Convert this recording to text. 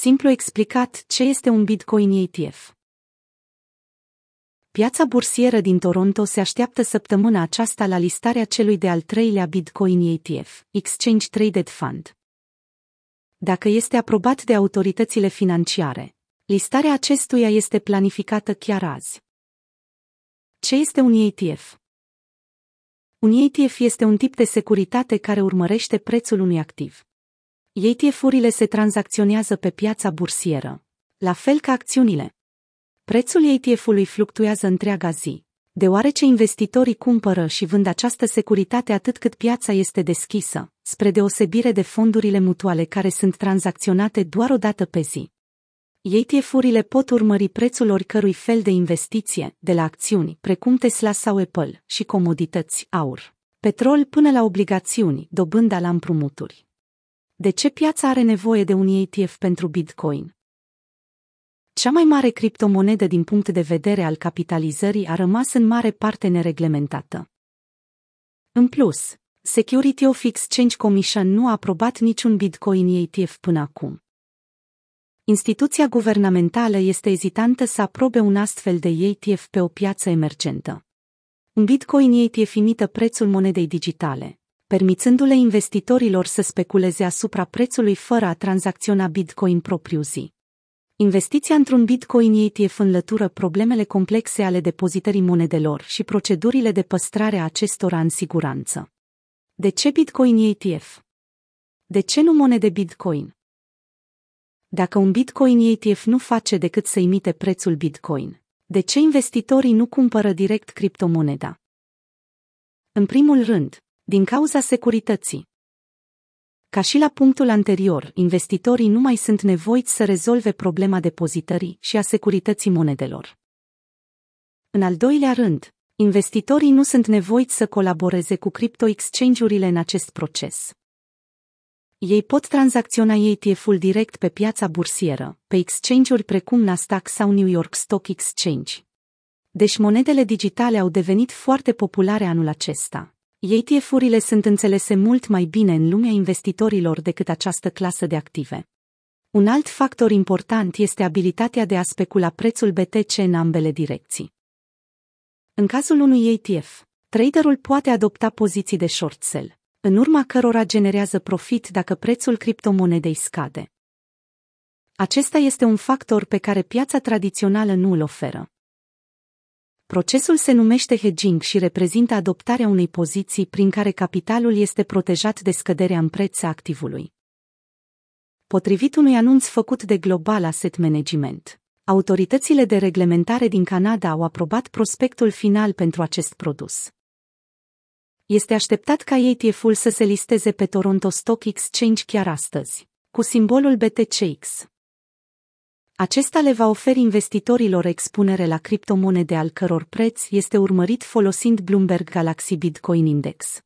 Simplu explicat, ce este un Bitcoin ETF? Piața bursieră din Toronto se așteaptă săptămâna aceasta la listarea celui de-al treilea Bitcoin ETF, Exchange Traded Fund. Dacă este aprobat de autoritățile financiare, listarea acestuia este planificată chiar azi. Ce este un ETF? Un ETF este un tip de securitate care urmărește prețul unui activ. ETF-urile se tranzacționează pe piața bursieră, la fel ca acțiunile. Prețul ETF-ului fluctuează întreaga zi, deoarece investitorii cumpără și vând această securitate atât cât piața este deschisă, spre deosebire de fondurile mutuale care sunt tranzacționate doar o dată pe zi. ETF-urile pot urmări prețul oricărui fel de investiție, de la acțiuni, precum Tesla sau Apple, și comodități, aur, petrol până la obligațiuni, dobânda la împrumuturi. De ce piața are nevoie de un ETF pentru Bitcoin? Cea mai mare criptomonedă din punct de vedere al capitalizării a rămas în mare parte nereglementată. În plus, Security of Exchange Commission nu a aprobat niciun Bitcoin ETF până acum. Instituția guvernamentală este ezitantă să aprobe un astfel de ETF pe o piață emergentă. Un Bitcoin ETF imită prețul monedei digitale, permițându-le investitorilor să speculeze asupra prețului fără a tranzacționa Bitcoin propriu-zi. Investiția într-un Bitcoin ETF înlătură problemele complexe ale depozitării monedelor și procedurile de păstrare a acestora în siguranță. De ce Bitcoin ETF? De ce nu monede Bitcoin? Dacă un Bitcoin ETF nu face decât să imite prețul Bitcoin, de ce investitorii nu cumpără direct criptomoneda? În primul rând, din cauza securității. Ca și la punctul anterior, investitorii nu mai sunt nevoiți să rezolve problema depozitării și a securității monedelor. În al doilea rând, investitorii nu sunt nevoiți să colaboreze cu crypto exchange-urile în acest proces. Ei pot tranzacționa ETF-ul direct pe piața bursieră, pe exchange-uri precum Nasdaq sau New York Stock Exchange. Deci monedele digitale au devenit foarte populare anul acesta, ETF-urile sunt înțelese mult mai bine în lumea investitorilor decât această clasă de active. Un alt factor important este abilitatea de a specula prețul BTC în ambele direcții. În cazul unui ETF, traderul poate adopta poziții de short sell, în urma cărora generează profit dacă prețul criptomonedei scade. Acesta este un factor pe care piața tradițională nu îl oferă. Procesul se numește hedging și reprezintă adoptarea unei poziții prin care capitalul este protejat de scăderea în preț a activului. Potrivit unui anunț făcut de Global Asset Management, autoritățile de reglementare din Canada au aprobat prospectul final pentru acest produs. Este așteptat ca ETF-ul să se listeze pe Toronto Stock Exchange chiar astăzi, cu simbolul BTCX. Acesta le va oferi investitorilor expunere la criptomonede al căror preț este urmărit folosind Bloomberg Galaxy Bitcoin Index.